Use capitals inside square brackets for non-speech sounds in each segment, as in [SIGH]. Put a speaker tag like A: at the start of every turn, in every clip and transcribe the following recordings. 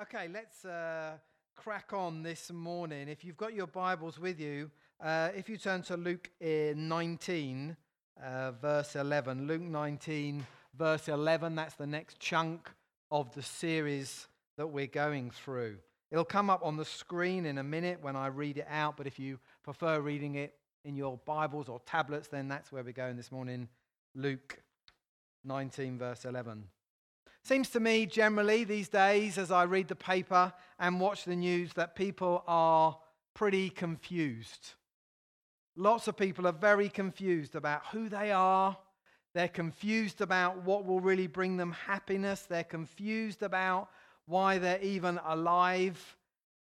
A: Okay, let's uh, crack on this morning. If you've got your Bibles with you, uh, if you turn to Luke uh, 19, uh, verse 11. Luke 19, verse 11, that's the next chunk of the series that we're going through. It'll come up on the screen in a minute when I read it out, but if you prefer reading it in your Bibles or tablets, then that's where we're going this morning. Luke 19, verse 11. Seems to me, generally, these days, as I read the paper and watch the news, that people are pretty confused. Lots of people are very confused about who they are. They're confused about what will really bring them happiness. They're confused about why they're even alive.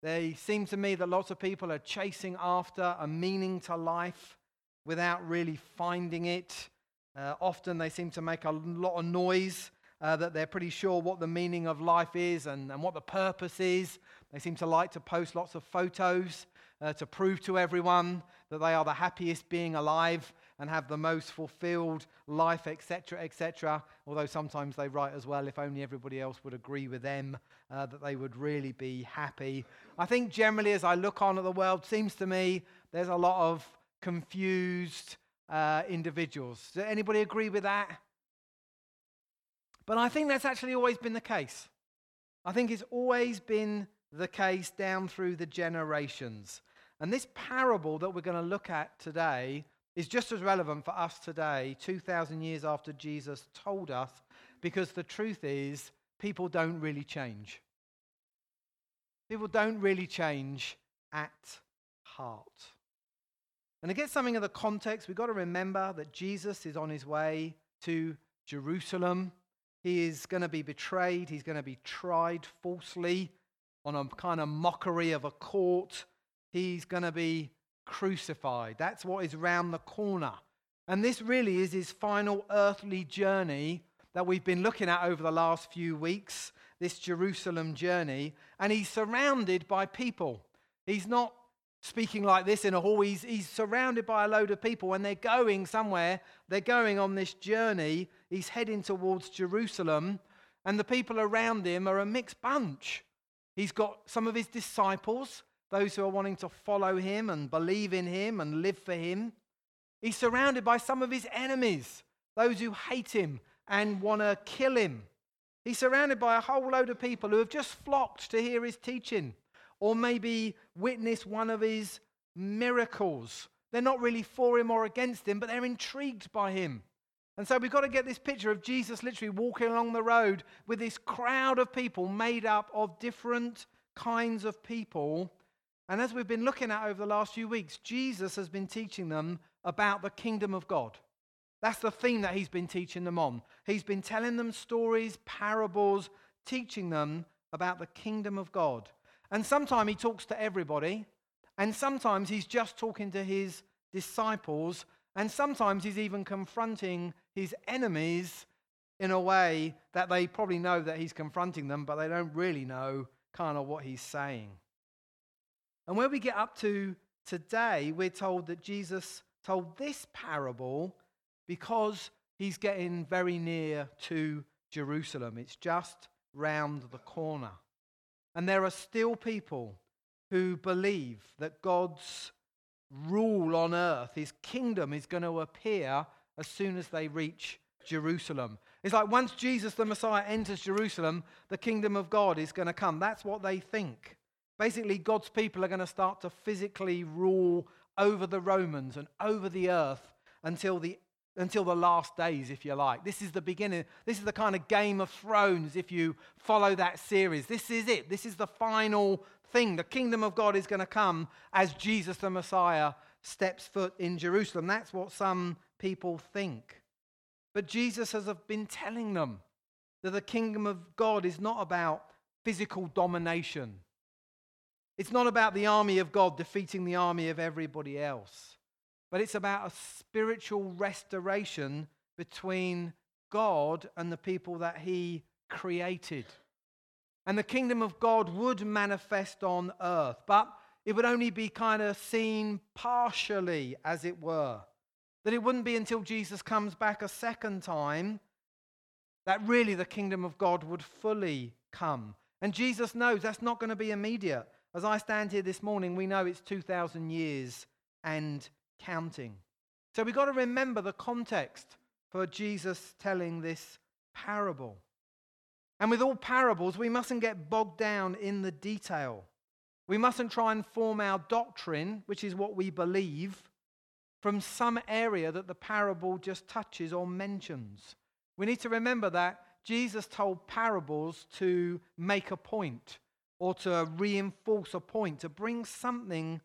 A: They seem to me that lots of people are chasing after a meaning to life without really finding it. Uh, often they seem to make a lot of noise uh, that they're pretty sure what the meaning of life is and, and what the purpose is. They seem to like to post lots of photos uh, to prove to everyone that they are the happiest being alive and have the most fulfilled life, etc., etc. Although sometimes they write as well, if only everybody else would agree with them, uh, that they would really be happy. I think generally, as I look on at the world, seems to me there's a lot of confused uh, individuals. Does anybody agree with that? But I think that's actually always been the case. I think it's always been the case down through the generations. And this parable that we're going to look at today is just as relevant for us today, 2,000 years after Jesus told us, because the truth is, people don't really change. People don't really change at heart. And to get something of the context, we've got to remember that Jesus is on his way to Jerusalem. He is going to be betrayed. He's going to be tried falsely on a kind of mockery of a court. He's going to be crucified. That's what is round the corner. And this really is his final earthly journey that we've been looking at over the last few weeks, this Jerusalem journey. And he's surrounded by people. He's not speaking like this in a hall. He's, he's surrounded by a load of people and they're going somewhere. They're going on this journey. He's heading towards Jerusalem, and the people around him are a mixed bunch. He's got some of his disciples, those who are wanting to follow him and believe in him and live for him. He's surrounded by some of his enemies, those who hate him and want to kill him. He's surrounded by a whole load of people who have just flocked to hear his teaching or maybe witness one of his miracles. They're not really for him or against him, but they're intrigued by him. And so we've got to get this picture of Jesus literally walking along the road with this crowd of people made up of different kinds of people. And as we've been looking at over the last few weeks, Jesus has been teaching them about the kingdom of God. That's the theme that he's been teaching them on. He's been telling them stories, parables, teaching them about the kingdom of God. And sometimes he talks to everybody, and sometimes he's just talking to his disciples, and sometimes he's even confronting his enemies in a way that they probably know that he's confronting them, but they don't really know kind of what he's saying. And where we get up to today, we're told that Jesus told this parable because he's getting very near to Jerusalem. It's just round the corner. And there are still people who believe that God's rule on earth, his kingdom, is going to appear as soon as they reach Jerusalem. It's like once Jesus the Messiah enters Jerusalem, the kingdom of God is going to come. That's what they think. Basically, God's people are going to start to physically rule over the Romans and over the earth until the until the last days, if you like. This is the beginning. This is the kind of Game of Thrones, if you follow that series. This is it. This is the final thing. The kingdom of God is going to come as Jesus the Messiah steps foot in Jerusalem. That's what some people think. But Jesus has been telling them that the kingdom of God is not about physical domination, it's not about the army of God defeating the army of everybody else but it's about a spiritual restoration between God and the people that He created. And the kingdom of God would manifest on earth, but it would only be kind of seen partially, as it were. That it wouldn't be until Jesus comes back a second time that really the kingdom of God would fully come. And Jesus knows that's not going to be immediate. As I stand here this morning, we know it's 2,000 years and counting. So we've got to remember the context for Jesus telling this parable. And with all parables, we mustn't get bogged down in the detail. We mustn't try and form our doctrine, which is what we believe, from some area that the parable just touches or mentions. We need to remember that Jesus told parables to make a point or to reinforce a point, to bring something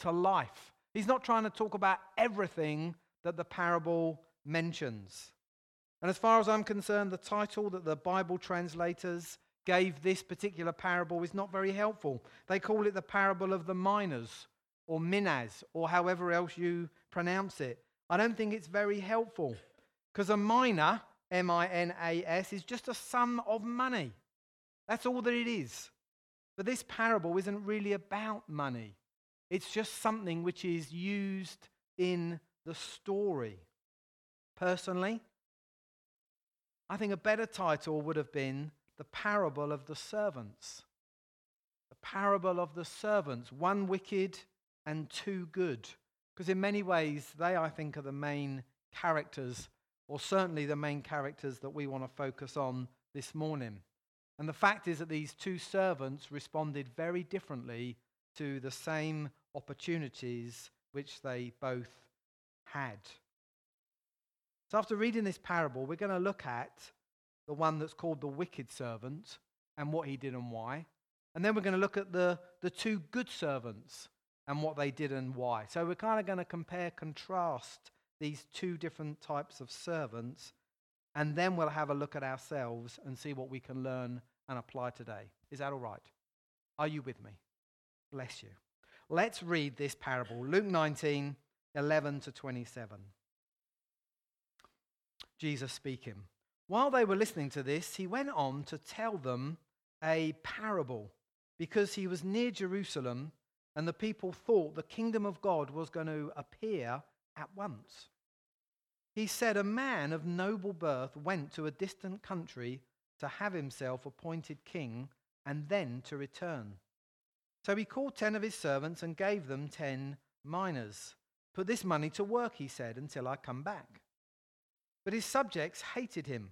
A: to life. He's not trying to talk about everything that the parable mentions. And as far as I'm concerned, the title that the Bible translators gave this particular parable is not very helpful. They call it the parable of the miners or minas or however else you pronounce it. I don't think it's very helpful because a mina, M I N A S, is just a sum of money. That's all that it is. But this parable isn't really about money, it's just something which is used in the story. Personally, I think a better title would have been The Parable of the Servants. The Parable of the Servants, one wicked and two good. Because in many ways, they, I think, are the main characters, or certainly the main characters that we want to focus on this morning. And the fact is that these two servants responded very differently to the same opportunities which they both had. So, after reading this parable, we're going to look at the one that's called the wicked servant and what he did and why. And then we're going to look at the, the two good servants and what they did and why. So, we're kind of going to compare, contrast these two different types of servants. And then we'll have a look at ourselves and see what we can learn and apply today. Is that all right? Are you with me? Bless you. Let's read this parable Luke 19 11 to 27. Jesus speaking. While they were listening to this, he went on to tell them a parable because he was near Jerusalem and the people thought the kingdom of God was going to appear at once. He said, A man of noble birth went to a distant country to have himself appointed king and then to return. So he called ten of his servants and gave them ten minas. Put this money to work, he said, until I come back. But his subjects hated him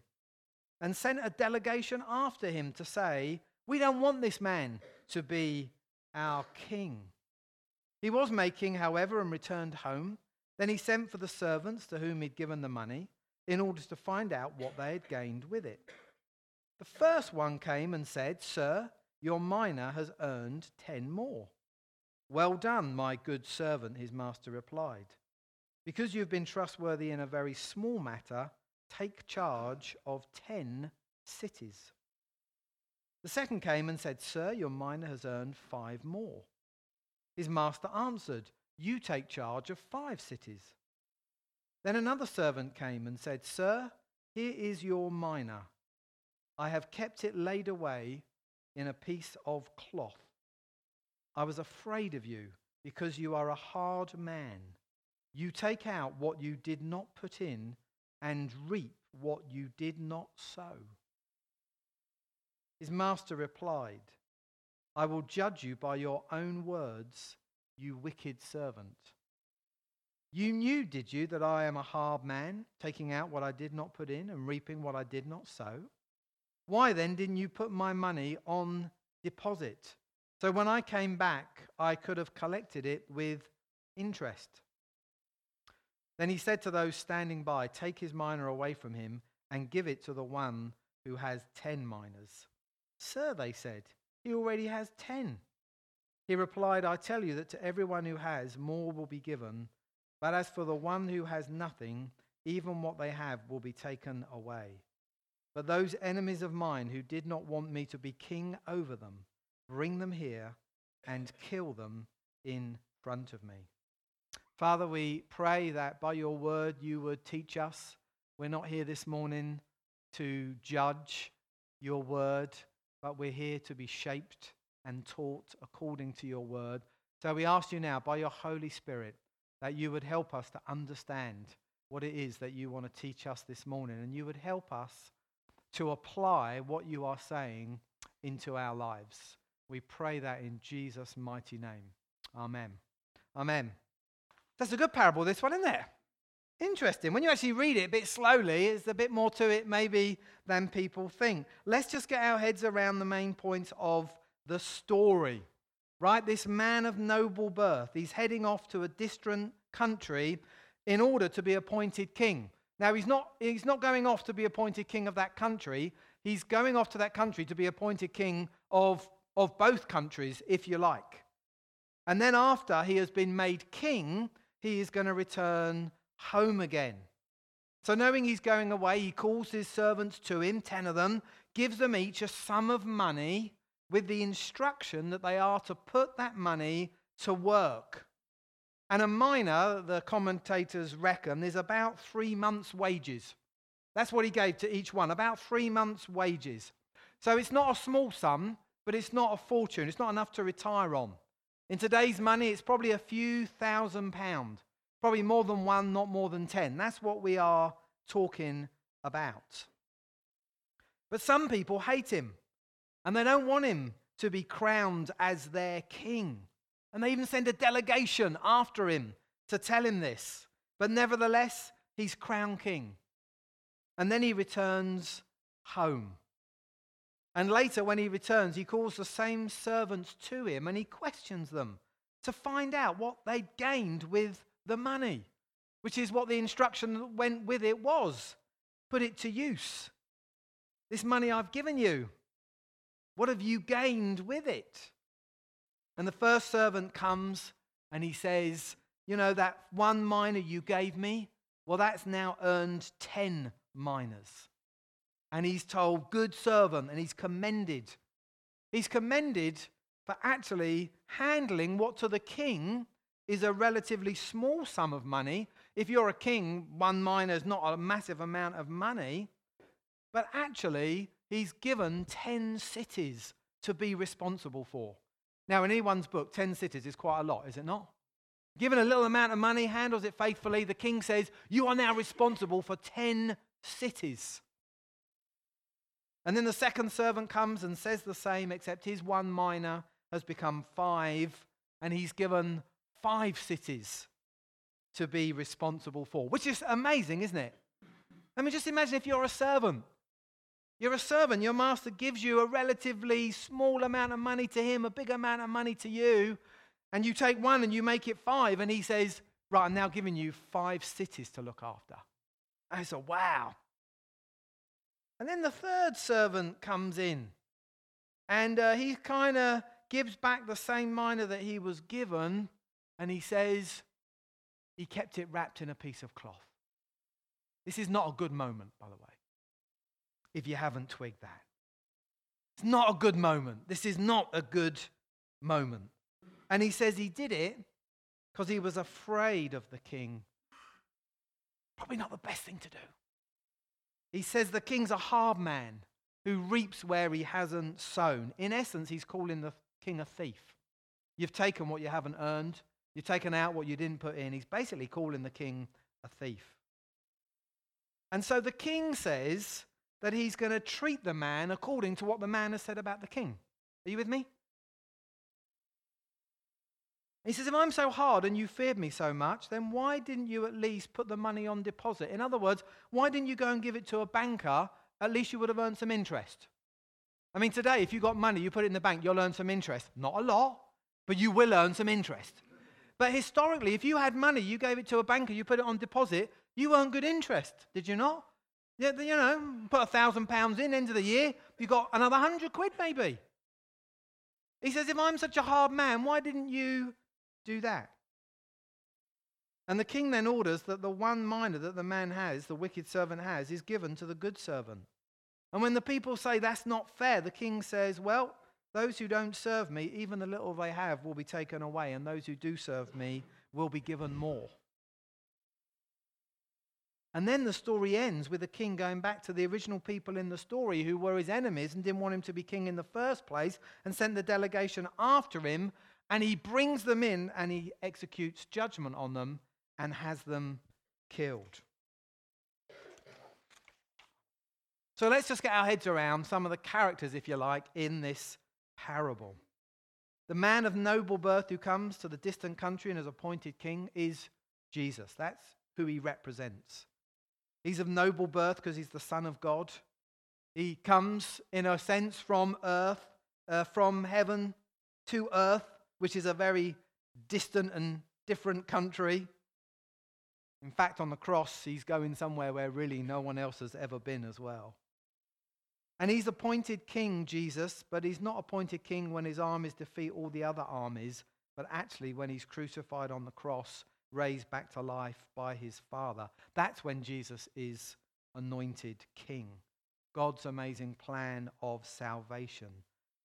A: and sent a delegation after him to say, We don't want this man to be our king. He was making, however, and returned home. Then he sent for the servants to whom he'd given the money in order to find out what they had gained with it. The first one came and said, Sir, your mina has earned ten more. Well done, my good servant, his master replied. Because you've been trustworthy in a very small matter, take charge of ten cities. The second came and said, Sir, your mina has earned five more. His master answered, You take charge of five cities. Then another servant came and said, Sir, here is your mina. I have kept it laid away in a piece of cloth. I was afraid of you because you are a hard man. You take out what you did not put in and reap what you did not sow. His master replied, I will judge you by your own words, you wicked servant. You knew, did you, that I am a hard man, taking out what I did not put in and reaping what I did not sow? Why then didn't you put my money on deposit? So when I came back, I could have collected it with interest. Then he said to those standing by, Take his mina away from him and give it to the one who has ten minas. Sir, they said, he already has ten. He replied, I tell you that to everyone who has, more will be given. But as for the one who has nothing, even what they have will be taken away. But those enemies of mine who did not want me to be king over them, bring them here and kill them in front of me. Father, we pray that by your word you would teach us. We're not here this morning to judge your word, but we're here to be shaped and taught according to your word. So we ask you now, by your Holy Spirit, that you would help us to understand what it is that you want to teach us this morning, and you would help us to apply what you are saying into our lives. We pray that in Jesus' mighty name. Amen. Amen. That's a good parable, this one, isn't it? Interesting. When you actually read it a bit slowly, there's a bit more to it, maybe, than people think. Let's just get our heads around the main points of the story. Right? This man of noble birth, he's heading off to a distant country in order to be appointed king. Now, he's not, he's not going off to be appointed king of that country. He's going off to that country to be appointed king of, of both countries, if you like. And then, after he has been made king, he is going to return home again. So, knowing he's going away, he calls his servants to him, ten of them, gives them each a sum of money with the instruction that they are to put that money to work. And a mina, the commentators reckon, is about three months' wages. That's what he gave to each one, about three months' wages. So it's not a small sum, but it's not a fortune. It's not enough to retire on. In today's money, it's probably a few thousand pounds. Probably more than one, not more than ten. That's what we are talking about. But some people hate him, and they don't want him to be crowned as their king. And they even send a delegation after him to tell him this. But nevertheless, he's crowned king. And then he returns home. And later, when he returns, he calls the same servants to him and he questions them to find out what they'd gained with the money, which is what the instruction that went with it was put it to use. This money I've given you, what have you gained with it? And the first servant comes and he says, You know, that one mina you gave me, well, that's now earned 10 minas. And he's told, Good servant, and he's commended. He's commended for actually handling what to the king is a relatively small sum of money. If you're a king, one mina is not a massive amount of money. But actually, he's given 10 cities to be responsible for. Now, in anyone's book, 10 cities is quite a lot, is it not? Given a little amount of money, handles it faithfully, the king says, You are now responsible for 10 cities. And then the second servant comes and says the same, except his one mina has become five, and he's given five cities to be responsible for, which is amazing, isn't it? I mean, just imagine if you're a servant you're a servant. Your master gives you a relatively small amount of money to him, a big amount of money to you, and you take one and you make it five, and he says, Right, I'm now giving you five cities to look after. I said, Wow. And then the third servant comes in, and uh, he kind of gives back the same mina that he was given, and he says, He kept it wrapped in a piece of cloth. This is not a good moment, by the way if you haven't twigged that. It's not a good moment. This is not a good moment. And he says he did it because he was afraid of the king. Probably not the best thing to do. He says the king's a hard man who reaps where he hasn't sown. In essence, he's calling the king a thief. You've taken what you haven't earned, you've taken out what you didn't put in. He's basically calling the king a thief. And so the king says, that he's going to treat the man according to what the man has said about the king. Are you with me? He says, If I'm so hard and you feared me so much, then why didn't you at least put the money on deposit? In other words, why didn't you go and give it to a banker? At least you would have earned some interest. I mean, today, if you got money, you put it in the bank, you'll earn some interest. Not a lot, but you will earn some interest. But historically, if you had money, you gave it to a banker, you put it on deposit, you earned good interest, did you not? You know, put a thousand pounds in, end of the year, you got another hundred quid maybe. He says, if I'm such a hard man, why didn't you do that? And the king then orders that the one mina that the man has, the wicked servant has, is given to the good servant. And when the people say that's not fair, the king says, Well, those who don't serve me, even the little they have, will be taken away, and those who do serve me will be given more. And then the story ends with the king going back to the original people in the story who were his enemies and didn't want him to be king in the first place and sent the delegation after him. And he brings them in and he executes judgment on them and has them killed. So let's just get our heads around some of the characters, if you like, in this parable. The man of noble birth who comes to the distant country and is appointed king is Jesus. That's who he represents. He's of noble birth because he's the Son of God. He comes, in a sense, from earth, uh, from heaven to earth, which is a very distant and different country. In fact, on the cross, he's going somewhere where really no one else has ever been as well. And he's appointed king, Jesus, but he's not appointed king when his armies defeat all the other armies, but actually when he's crucified on the cross, raised back to life by his Father. That's when Jesus is anointed king. God's amazing plan of salvation.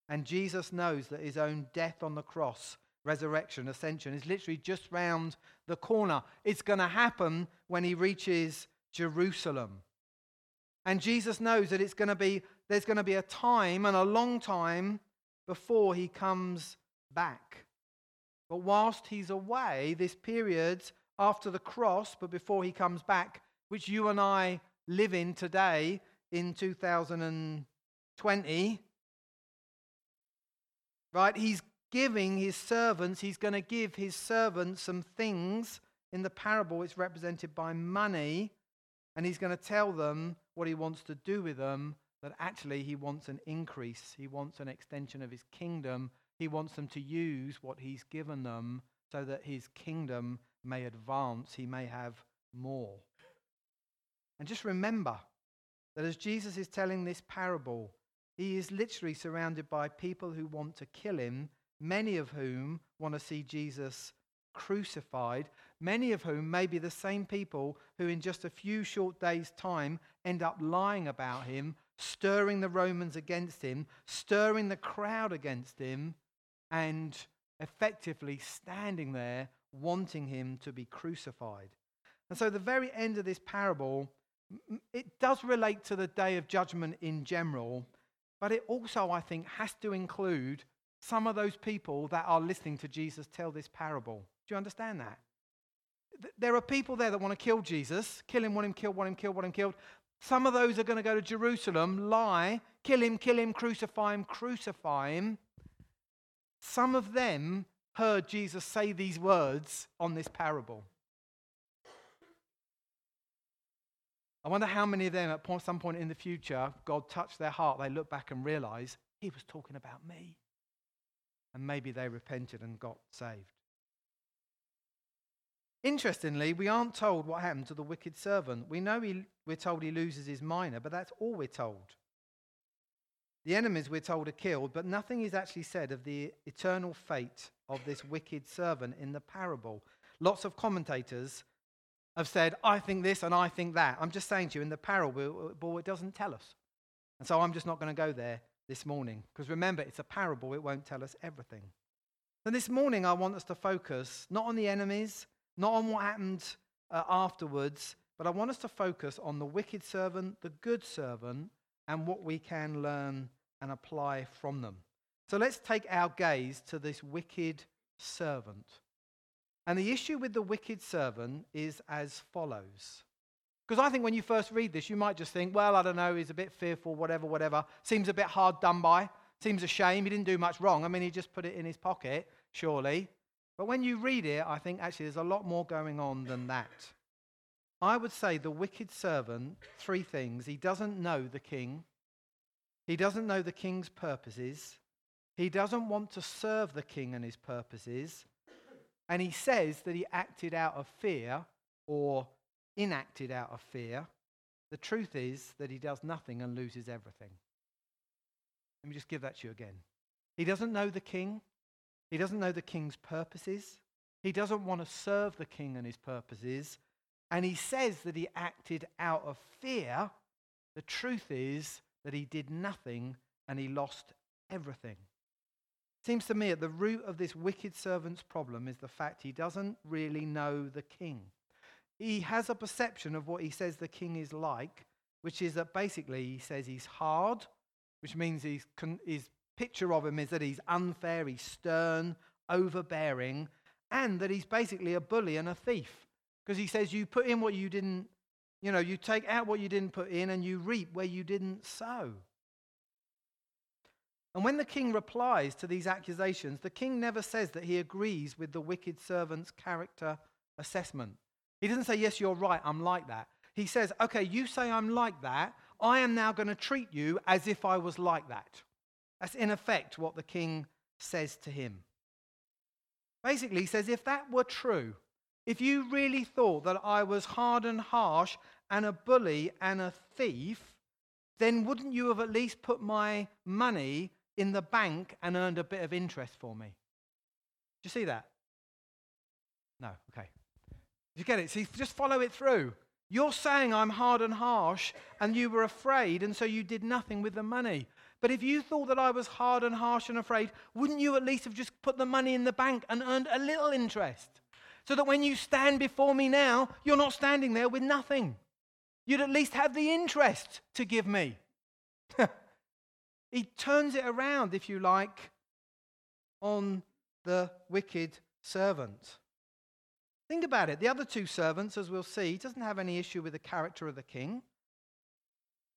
A: And Jesus knows that his own death on the cross, resurrection, ascension is literally just round the corner. It's going to happen when he reaches Jerusalem. And Jesus knows that it's going to be there's going to be a time and a long time before he comes back. But whilst he's away, this period after the cross, but before he comes back, which you and I live in today in 2020, right? He's giving his servants, he's going to give his servants some things. In the parable, it's represented by money, and he's going to tell them what he wants to do with them that actually he wants an increase, he wants an extension of his kingdom, he wants them to use what he's given them so that his kingdom may advance, he may have more. And just remember that as Jesus is telling this parable, he is literally surrounded by people who want to kill him, many of whom want to see Jesus crucified, many of whom may be the same people who, in just a few short days' time, end up lying about him, stirring the Romans against him, stirring the crowd against him, and effectively standing there wanting him to be crucified. And so, the very end of this parable, it does relate to the day of judgment in general, but it also, I think, has to include some of those people that are listening to Jesus tell this parable. Do you understand that? There are people there that want to kill Jesus, kill him, want him killed, want him killed, want him killed. Some of those are going to go to Jerusalem, lie, kill him, kill him, crucify him, crucify him. Some of them heard Jesus say these words on this parable. I wonder how many of them at some point in the future, God touched their heart, they look back and realize he was talking about me. And maybe they repented and got saved. Interestingly, we aren't told what happened to the wicked servant. We know he, we're told he loses his mina, but that's all we're told. The enemies, we're told, are killed, but nothing is actually said of the eternal fate of this wicked servant in the parable. Lots of commentators have said, I think this and I think that. I'm just saying to you, in the parable, it doesn't tell us. And so I'm just not going to go there this morning. Because remember, it's a parable, it won't tell us everything. And this morning, I want us to focus not on the enemies, not on what happened uh, afterwards, but I want us to focus on the wicked servant, the good servant, and what we can learn and apply from them. So let's take our gaze to this wicked servant. And the issue with the wicked servant is as follows. Because I think when you first read this, you might just think, well, I don't know, he's a bit fearful, whatever, whatever. Seems a bit hard done by. Seems a shame. He didn't do much wrong. I mean, he just put it in his pocket, surely. But when you read it, I think actually there's a lot more going on than that. I would say the wicked servant, three things. He doesn't know the king, he doesn't know the king's purposes, he doesn't want to serve the king and his purposes, and he says that he acted out of fear or inacted out of fear. The truth is that he does nothing and loses everything. Let me just give that to you again. He doesn't know the king. He doesn't know the king's purposes. He doesn't want to serve the king and his purposes. And he says that he acted out of fear. The truth is that he did nothing and he lost everything. Seems to me at the root of this wicked servant's problem is the fact he doesn't really know the king. He has a perception of what he says the king is like, which is that basically he says he's hard, which means he's, he's picture of him is that he's unfair, he's stern, overbearing, and that he's basically a bully and a thief. Because he says, You put in what you didn't, You know, you take out what you didn't put in and you reap where you didn't sow. And when the king replies to these accusations, the king never says that he agrees with the wicked servant's character assessment. He doesn't say, Yes, you're right, I'm like that. He says, Okay, you say I'm like that. I am now going to treat you as if I was like that. That's in effect what the king says to him. Basically, he says, If that were true, if you really thought that I was hard and harsh and a bully and a thief, then wouldn't you have at least put my money in the bank and earned a bit of interest for me? Do you see that? No, okay. Did you get it? See, just follow it through. You're saying I'm hard and harsh, and you were afraid, and so you did nothing with the money. But if you thought that I was hard and harsh and afraid, wouldn't you at least have just put the money in the bank and earned a little interest? So that when you stand before me now, you're not standing there with nothing. You'd at least have the interest to give me. [LAUGHS] he turns it around, if you like, on the wicked servant. Think about it. The other two servants, as we'll see, doesn't have any issue with the character of the king.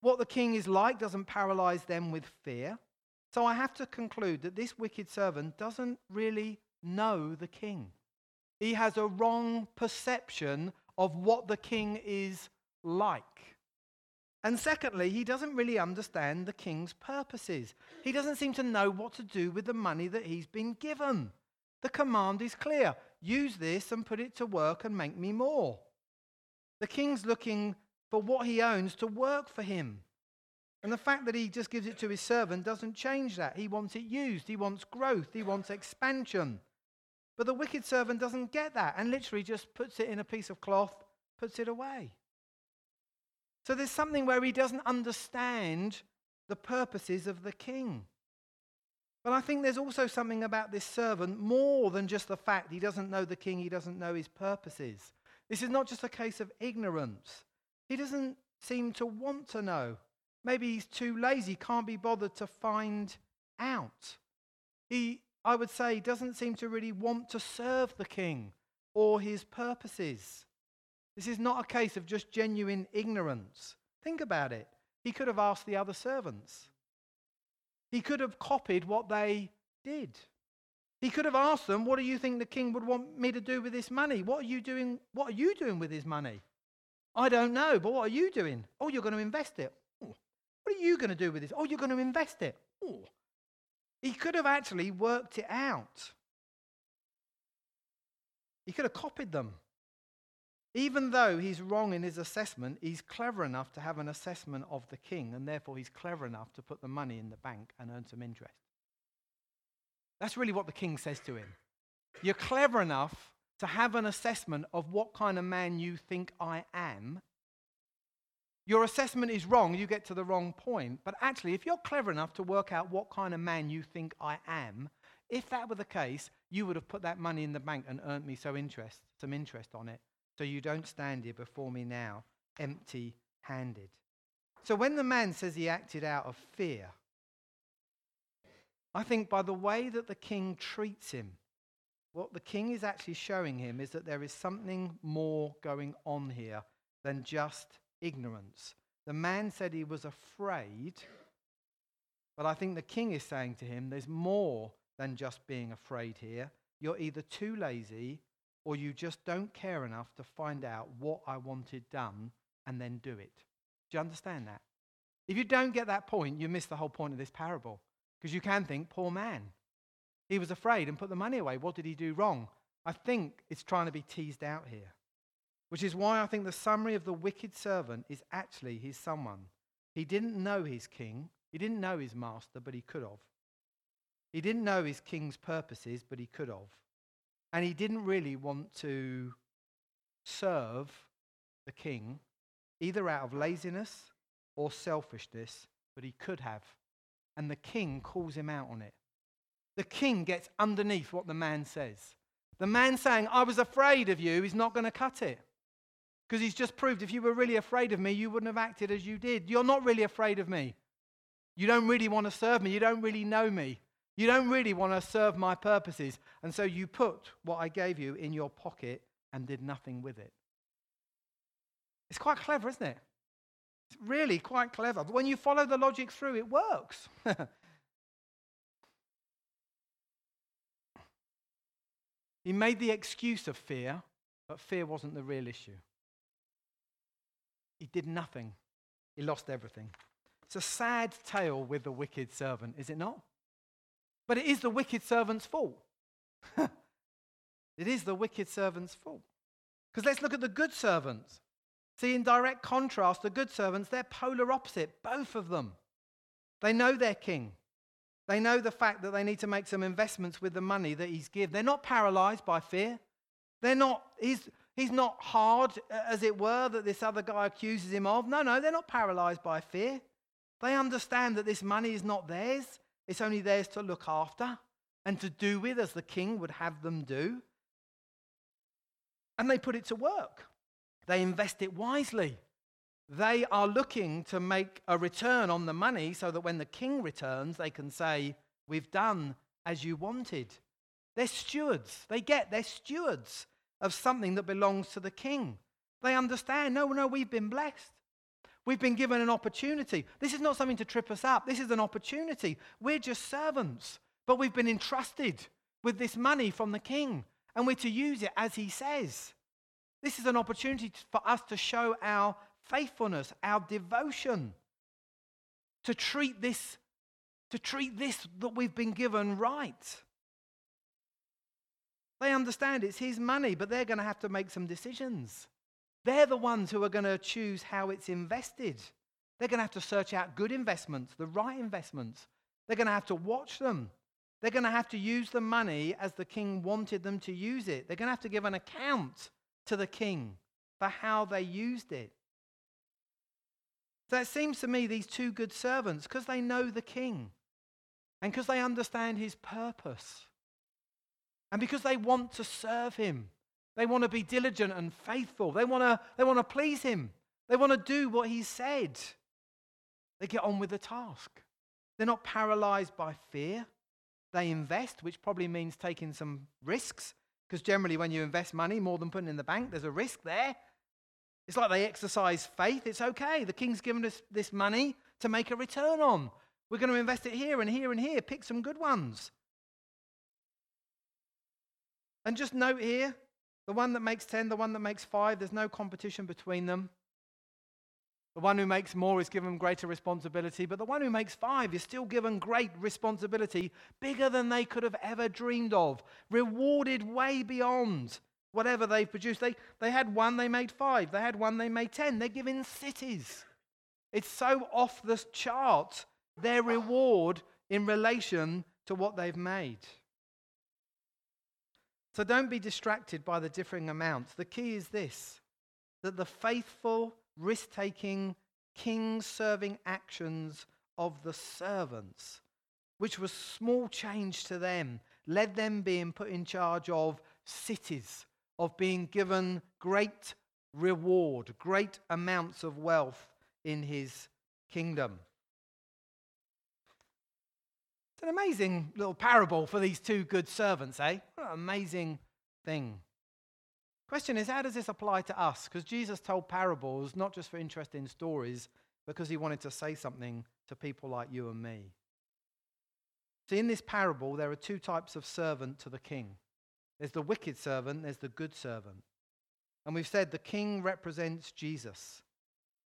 A: What the king is like doesn't paralyze them with fear. So I have to conclude that this wicked servant doesn't really know the king. He has a wrong perception of what the king is like. And secondly, he doesn't really understand the king's purposes. He doesn't seem to know what to do with the money that he's been given. The command is clear use this and put it to work and make me more. The king's looking for what he owns to work for him. And the fact that he just gives it to his servant doesn't change that. He wants it used, he wants growth, he wants expansion. But the wicked servant doesn't get that and literally just puts it in a piece of cloth, puts it away. So there's something where he doesn't understand the purposes of the king. But I think there's also something about this servant more than just the fact he doesn't know the king, he doesn't know his purposes. This is not just a case of ignorance. He doesn't seem to want to know. Maybe he's too lazy, can't be bothered to find out. He, I would say, doesn't seem to really want to serve the king or his purposes. This is not a case of just genuine ignorance. Think about it. He could have asked the other servants. He could have copied what they did. He could have asked them, "What do you think the king would want me to do with this money? What are you doing? What are you doing with his money?" I don't know, but what are you doing? Oh, you're going to invest it. What are you going to do with this? Oh, you're going to invest it. Oh. He could have actually worked it out. He could have copied them. Even though he's wrong in his assessment, he's clever enough to have an assessment of the king, and therefore he's clever enough to put the money in the bank and earn some interest. That's really what the king says to him. You're clever enough to have an assessment of what kind of man you think I am. Your assessment is wrong, you get to the wrong point. But actually, if you're clever enough to work out what kind of man you think I am, if that were the case, you would have put that money in the bank and earned me so interest, some interest on it so you don't stand here before me now empty handed. So when the man says he acted out of fear, I think by the way that the king treats him, what the king is actually showing him is that there is something more going on here than just ignorance. The man said he was afraid, but I think the king is saying to him, there's more than just being afraid here. You're either too lazy or you just don't care enough to find out what I wanted done and then do it. Do you understand that? If you don't get that point, you miss the whole point of this parable. Because you can think, poor man. He was afraid and put the money away. What did he do wrong? I think it's trying to be teased out here. Which is why I think the summary of the wicked servant is actually he's someone. He didn't know his king, he didn't know his master, but he could have. He didn't know his king's purposes, but he could have. And he didn't really want to serve the king, either out of laziness or selfishness, but he could have. And the king calls him out on it. The king gets underneath what the man says. The man saying, I was afraid of you, is not going to cut it. Because he's just proved if you were really afraid of me, you wouldn't have acted as you did. You're not really afraid of me. You don't really want to serve me. You don't really know me. You don't really want to serve my purposes. And so you put what I gave you in your pocket and did nothing with it. It's quite clever, isn't it? It's really quite clever. But when you follow the logic through, it works. [LAUGHS] he made the excuse of fear, but fear wasn't the real issue. He did nothing, he lost everything. It's a sad tale with the wicked servant, is it not? But it is the wicked servant's fault. [LAUGHS] it is the wicked servant's fault. Because let's look at the good servants. See, in direct contrast, the good servants, they're polar opposite, both of them. They know their king. They know the fact that they need to make some investments with the money that he's given. They're not paralyzed by fear. They're not, he's, he's not hard, as it were, that this other guy accuses him of. No, no, they're not paralyzed by fear. They understand that this money is not theirs, it's only theirs to look after and to do with as the king would have them do. And they put it to work. They invest it wisely. They are looking to make a return on the money so that when the king returns, they can say, We've done as you wanted. They're stewards. They get, they're stewards of something that belongs to the king. They understand, no, no, we've been blessed. We've been given an opportunity. This is not something to trip us up. This is an opportunity. We're just servants, but we've been entrusted with this money from the king, and we're to use it as he says. This is an opportunity for us to show our faithfulness, our devotion, to treat this, to treat this that we've been given right. They understand it's his money, but they're going to have to make some decisions. They're the ones who are going to choose how it's invested. They're going to have to search out good investments, the right investments. They're going to have to watch them. They're going to have to use the money as the king wanted them to use it. They're going to have to give an account to the king for how they used it. So it seems to me these two good servants, because they know the king and because they understand his purpose and because they want to serve him, they want to be diligent and faithful, they want to, they want to please him, they want to do what he said. They get on with the task. They're not paralyzed by fear. They invest, which probably means taking some risks because generally, when you invest money more than putting in the bank, there's a risk there. It's like they exercise faith. It's okay. The king's given us this money to make a return on. We're going to invest it here and here and here. Pick some good ones. And just note here the one that makes 10, the one that makes 5, there's no competition between them. The one who makes more is given greater responsibility, but the one who makes five is still given great responsibility, bigger than they could have ever dreamed of, rewarded way beyond whatever they've produced. They, they had one, they made five. They had one, they made ten. They're given cities. It's so off the chart, their reward in relation to what they've made. So don't be distracted by the differing amounts. The key is this that the faithful risk taking, king serving actions of the servants, which was small change to them, led them being put in charge of cities, of being given great reward, great amounts of wealth in his kingdom. It's an amazing little parable for these two good servants, eh? What an amazing thing. Question is, how does this apply to us? Because Jesus told parables not just for interesting stories, because he wanted to say something to people like you and me. See, in this parable, there are two types of servant to the king there's the wicked servant, there's the good servant. And we've said the king represents Jesus.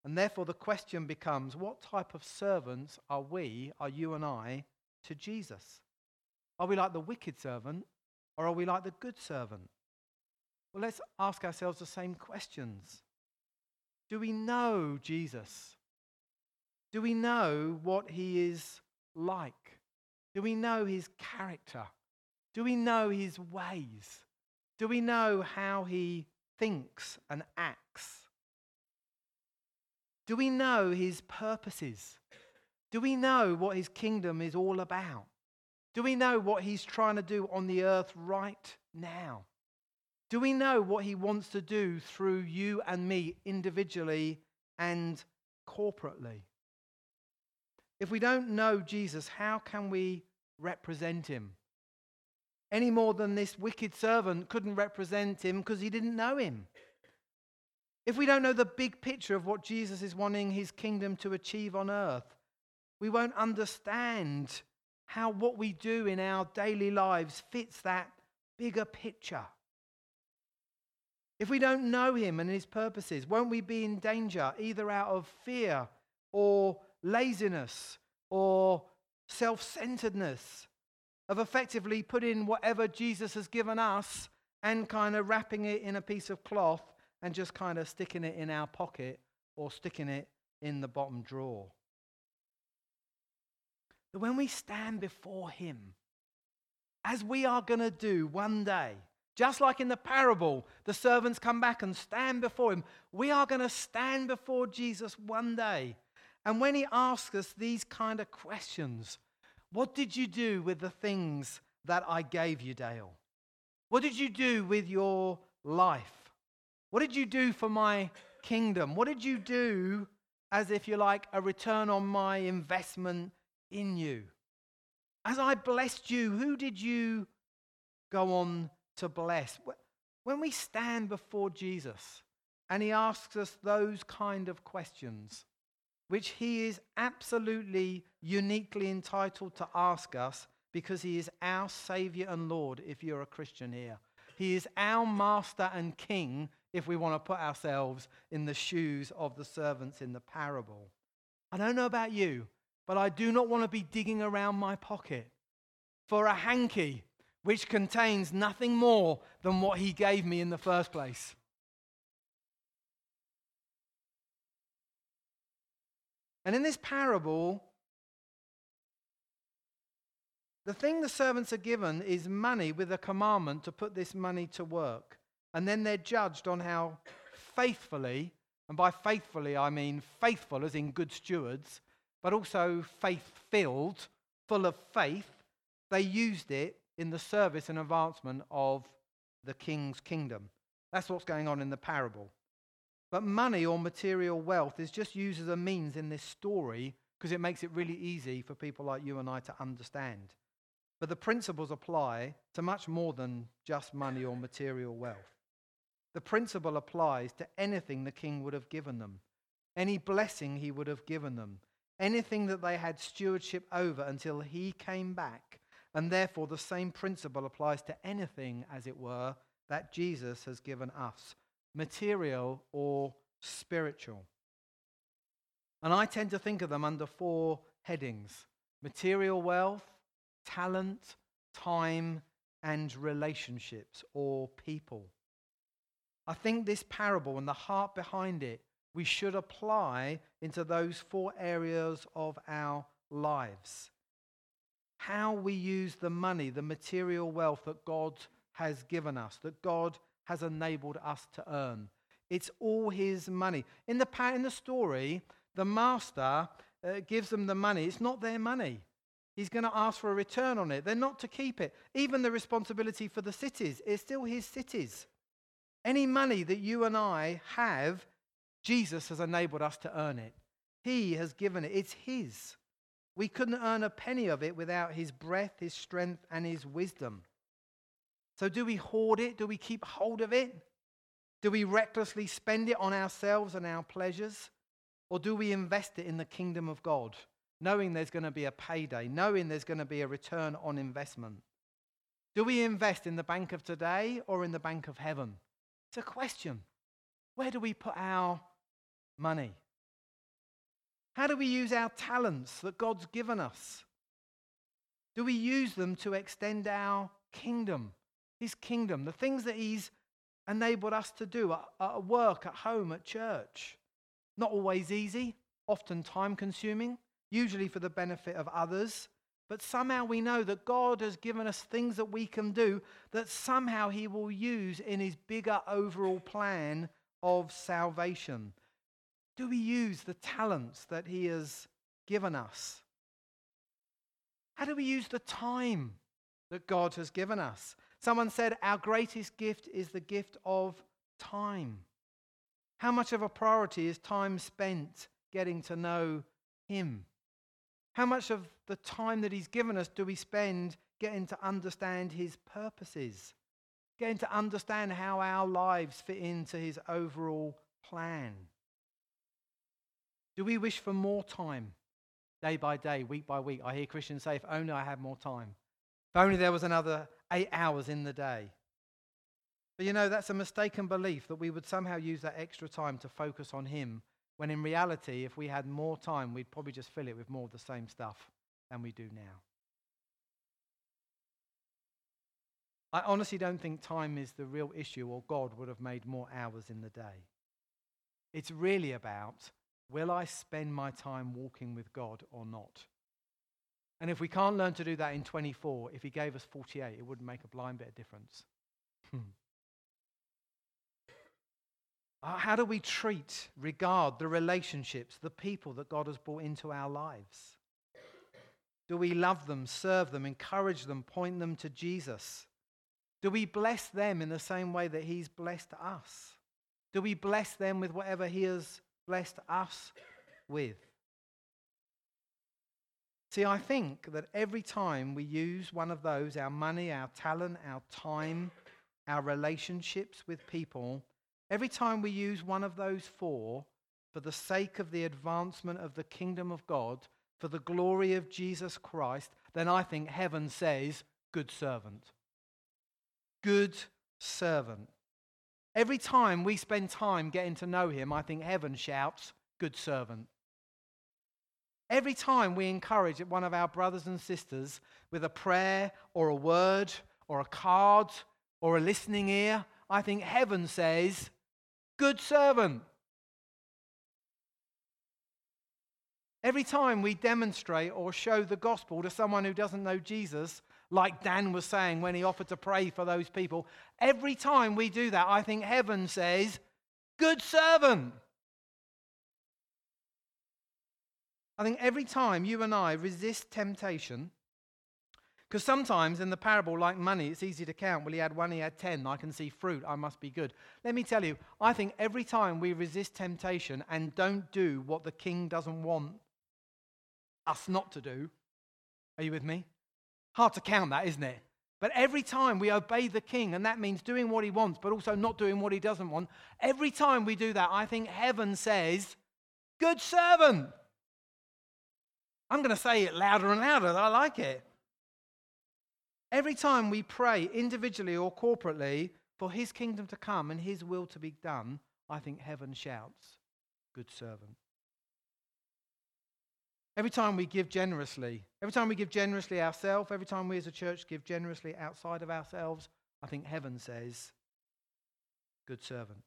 A: And therefore, the question becomes what type of servants are we, are you and I, to Jesus? Are we like the wicked servant or are we like the good servant? Well, let's ask ourselves the same questions. Do we know Jesus? Do we know what he is like? Do we know his character? Do we know his ways? Do we know how he thinks and acts? Do we know his purposes? Do we know what his kingdom is all about? Do we know what he's trying to do on the earth right now? Do we know what he wants to do through you and me individually and corporately? If we don't know Jesus, how can we represent him? Any more than this wicked servant couldn't represent him because he didn't know him. if we don't know the big picture of what Jesus is wanting his kingdom to achieve on earth, we won't understand how what we do in our daily lives fits that bigger picture. If we don't know him and his purposes, won't we be in danger either out of fear or laziness or self centeredness of effectively putting whatever Jesus has given us and kind of wrapping it in a piece of cloth and just kind of sticking it in our pocket or sticking it in the bottom drawer? But when we stand before him, as we are going to do one day, just like in the parable, the servants come back and stand before him. We are going to stand before Jesus one day. And when he asks us these kind of questions, what did you do with the things that I gave you, Dale? What did you do with your life? What did you do for my kingdom? What did you do as if you like a return on my investment in you? As I blessed you, who did you go on to bless. When we stand before Jesus and he asks us those kind of questions, which he is absolutely uniquely entitled to ask us because he is our Savior and Lord if you're a Christian here. He is our Master and King if we want to put ourselves in the shoes of the servants in the parable. I don't know about you, but I do not want to be digging around my pocket for a hanky which contains nothing more than what he gave me in the first place. And in this parable, the thing the servants are given is money with a commandment to put this money to work. And then they're judged on how faithfully, and by faithfully I mean faithful as in good stewards, but also faith filled, full of faith, they used it in the service and advancement of the king's kingdom. That's what's going on in the parable. But money or material wealth is just used as a means in this story because it makes it really easy for people like you and I to understand. But the principles apply to much more than just money or material wealth. The principle applies to anything the king would have given them, any blessing he would have given them, anything that they had stewardship over until he came back and therefore, the same principle applies to anything, as it were, that Jesus has given us material or spiritual. And I tend to think of them under four headings material wealth, talent, time, and relationships or people. I think this parable and the heart behind it we should apply into those four areas of our lives how we use the money, the material wealth that God has given us, that God has enabled us to earn. It's all his money. In the, in the story, the master uh, gives them the money. It's not their money. He's going to ask for a return on it. They're not to keep it. Even the responsibility for the cities is still his cities. Any money that you and I have, Jesus has enabled us to earn it. He has given it. It's his. We couldn't earn a penny of it without his breath, his strength, and his wisdom. So, do we hoard it? Do we keep hold of it? Do we recklessly spend it on ourselves and our pleasures? Or do we invest it in the kingdom of God, knowing there's going to be a payday, knowing there's going to be a return on investment? Do we invest in the bank of today or in the bank of heaven? It's a question. Where do we put our money? How do we use our talents that God's given us? Do we use them to extend our kingdom, His kingdom, the things that He's enabled us to do at, work, at home, at church? Not always easy, often time consuming, usually for the benefit of others. But somehow we know that God has given us things that we can do that somehow He will use in His bigger overall plan of salvation. Do we use the talents that He has given us? How do we use the time that God has given us? Someone said, Our greatest gift is the gift of time. How much of a priority is time spent getting to know Him? How much of the time that He's given us do we spend getting to understand His purposes? Getting to understand how our lives fit into His overall plan? Do we wish for more time, day by day, week by week? I hear Christians say, if only I had more time. If only there was another eight hours in the day. But you know, that's a mistaken belief that we would somehow use that extra time to focus on Him, when in reality, if we had more time, we'd probably just fill it with more of the same stuff than we do now. I honestly don't think time is the real issue or God would have made more hours in the day. It's really about will I spend my time walking with God or not? And if we can't learn to do that in 24, if He gave us 48, it wouldn't make a blind bit of difference. Hmm. Uh, how do we treat, regard the relationships, the people that God has brought into our lives? Do we love them, serve them, encourage them, point them to Jesus? Do we bless them in the same way that He's blessed us? Do we bless them with whatever He has blessed us with? See, I think that every time we use one of those, our money, our talent, our time, our relationships with people, every time we use one of those four for the sake of the advancement of the kingdom of God, for the glory of Jesus Christ, then I think heaven says, Good servant good servant. Every time we spend time getting to know him, I think heaven shouts, Good servant. Every time we encourage one of our brothers and sisters with a prayer or a word or a card or a listening ear, I think heaven says, Good servant. Every time we demonstrate or show the gospel to someone who doesn't know Jesus, like Dan was saying when he offered to pray for those people. Every time we do that, I think heaven says, Good servant. I think every time you and I resist temptation, because sometimes in the parable, like money, it's easy to count. Well, he had one, he had ten. I can see fruit. I must be good. Let me tell you, I think every time we resist temptation and don't do what the king doesn't want us not to do, are you with me? Hard to count that, isn't it? But every time we obey the king, and that means doing what he wants, but also not doing what he doesn't want, every time we do that, I think heaven says, Good servant. I'm going to say it louder and louder. I like it. Every time we pray individually or corporately for his kingdom to come and his will to be done, I think heaven shouts, Good servant. Every time we give generously, every time we give generously ourselves, every time we as a church give generously outside of ourselves, I think heaven says, Good servant.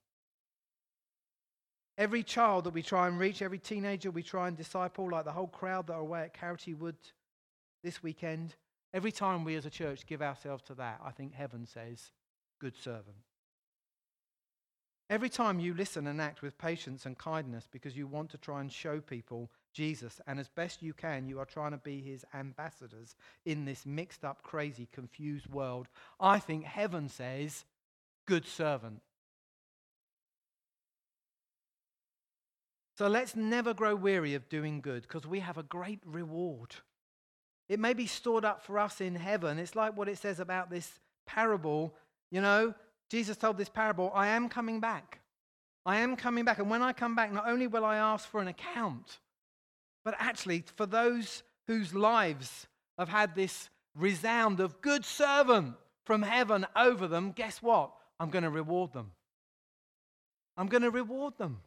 A: Every child that we try and reach, every teenager we try and disciple, like the whole crowd that are away at Carroty Wood this weekend, every time we as a church give ourselves to that, I think heaven says, Good servant. Every time you listen and act with patience and kindness because you want to try and show people Jesus, and as best you can, you are trying to be his ambassadors in this mixed up, crazy, confused world. I think heaven says, Good servant. So let's never grow weary of doing good because we have a great reward. It may be stored up for us in heaven. It's like what it says about this parable. You know, Jesus told this parable I am coming back. I am coming back. And when I come back, not only will I ask for an account, but actually, for those whose lives have had this resound of good servant from heaven over them, guess what? I'm going to reward them. I'm going to reward them.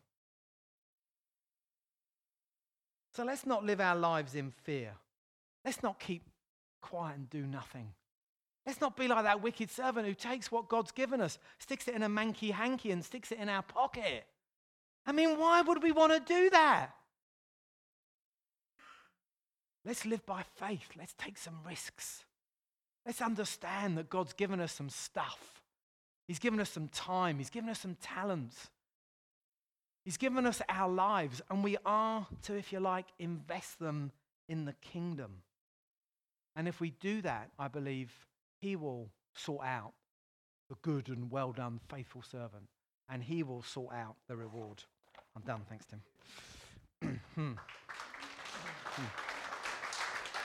A: So let's not live our lives in fear. Let's not keep quiet and do nothing. Let's not be like that wicked servant who takes what God's given us, sticks it in a manky hanky, and sticks it in our pocket. I mean, why would we want to do that? Let's live by faith. Let's take some risks. Let's understand that God's given us some stuff. He's given us some time. He's given us some talents. He's given us our lives, and we are to, if you like, invest them in the kingdom. And if we do that, I believe He will sort out the good and well done, faithful servant, and He will sort out the reward. I'm done. Thanks, Tim. [CLEARS THROAT] hmm. Hmm.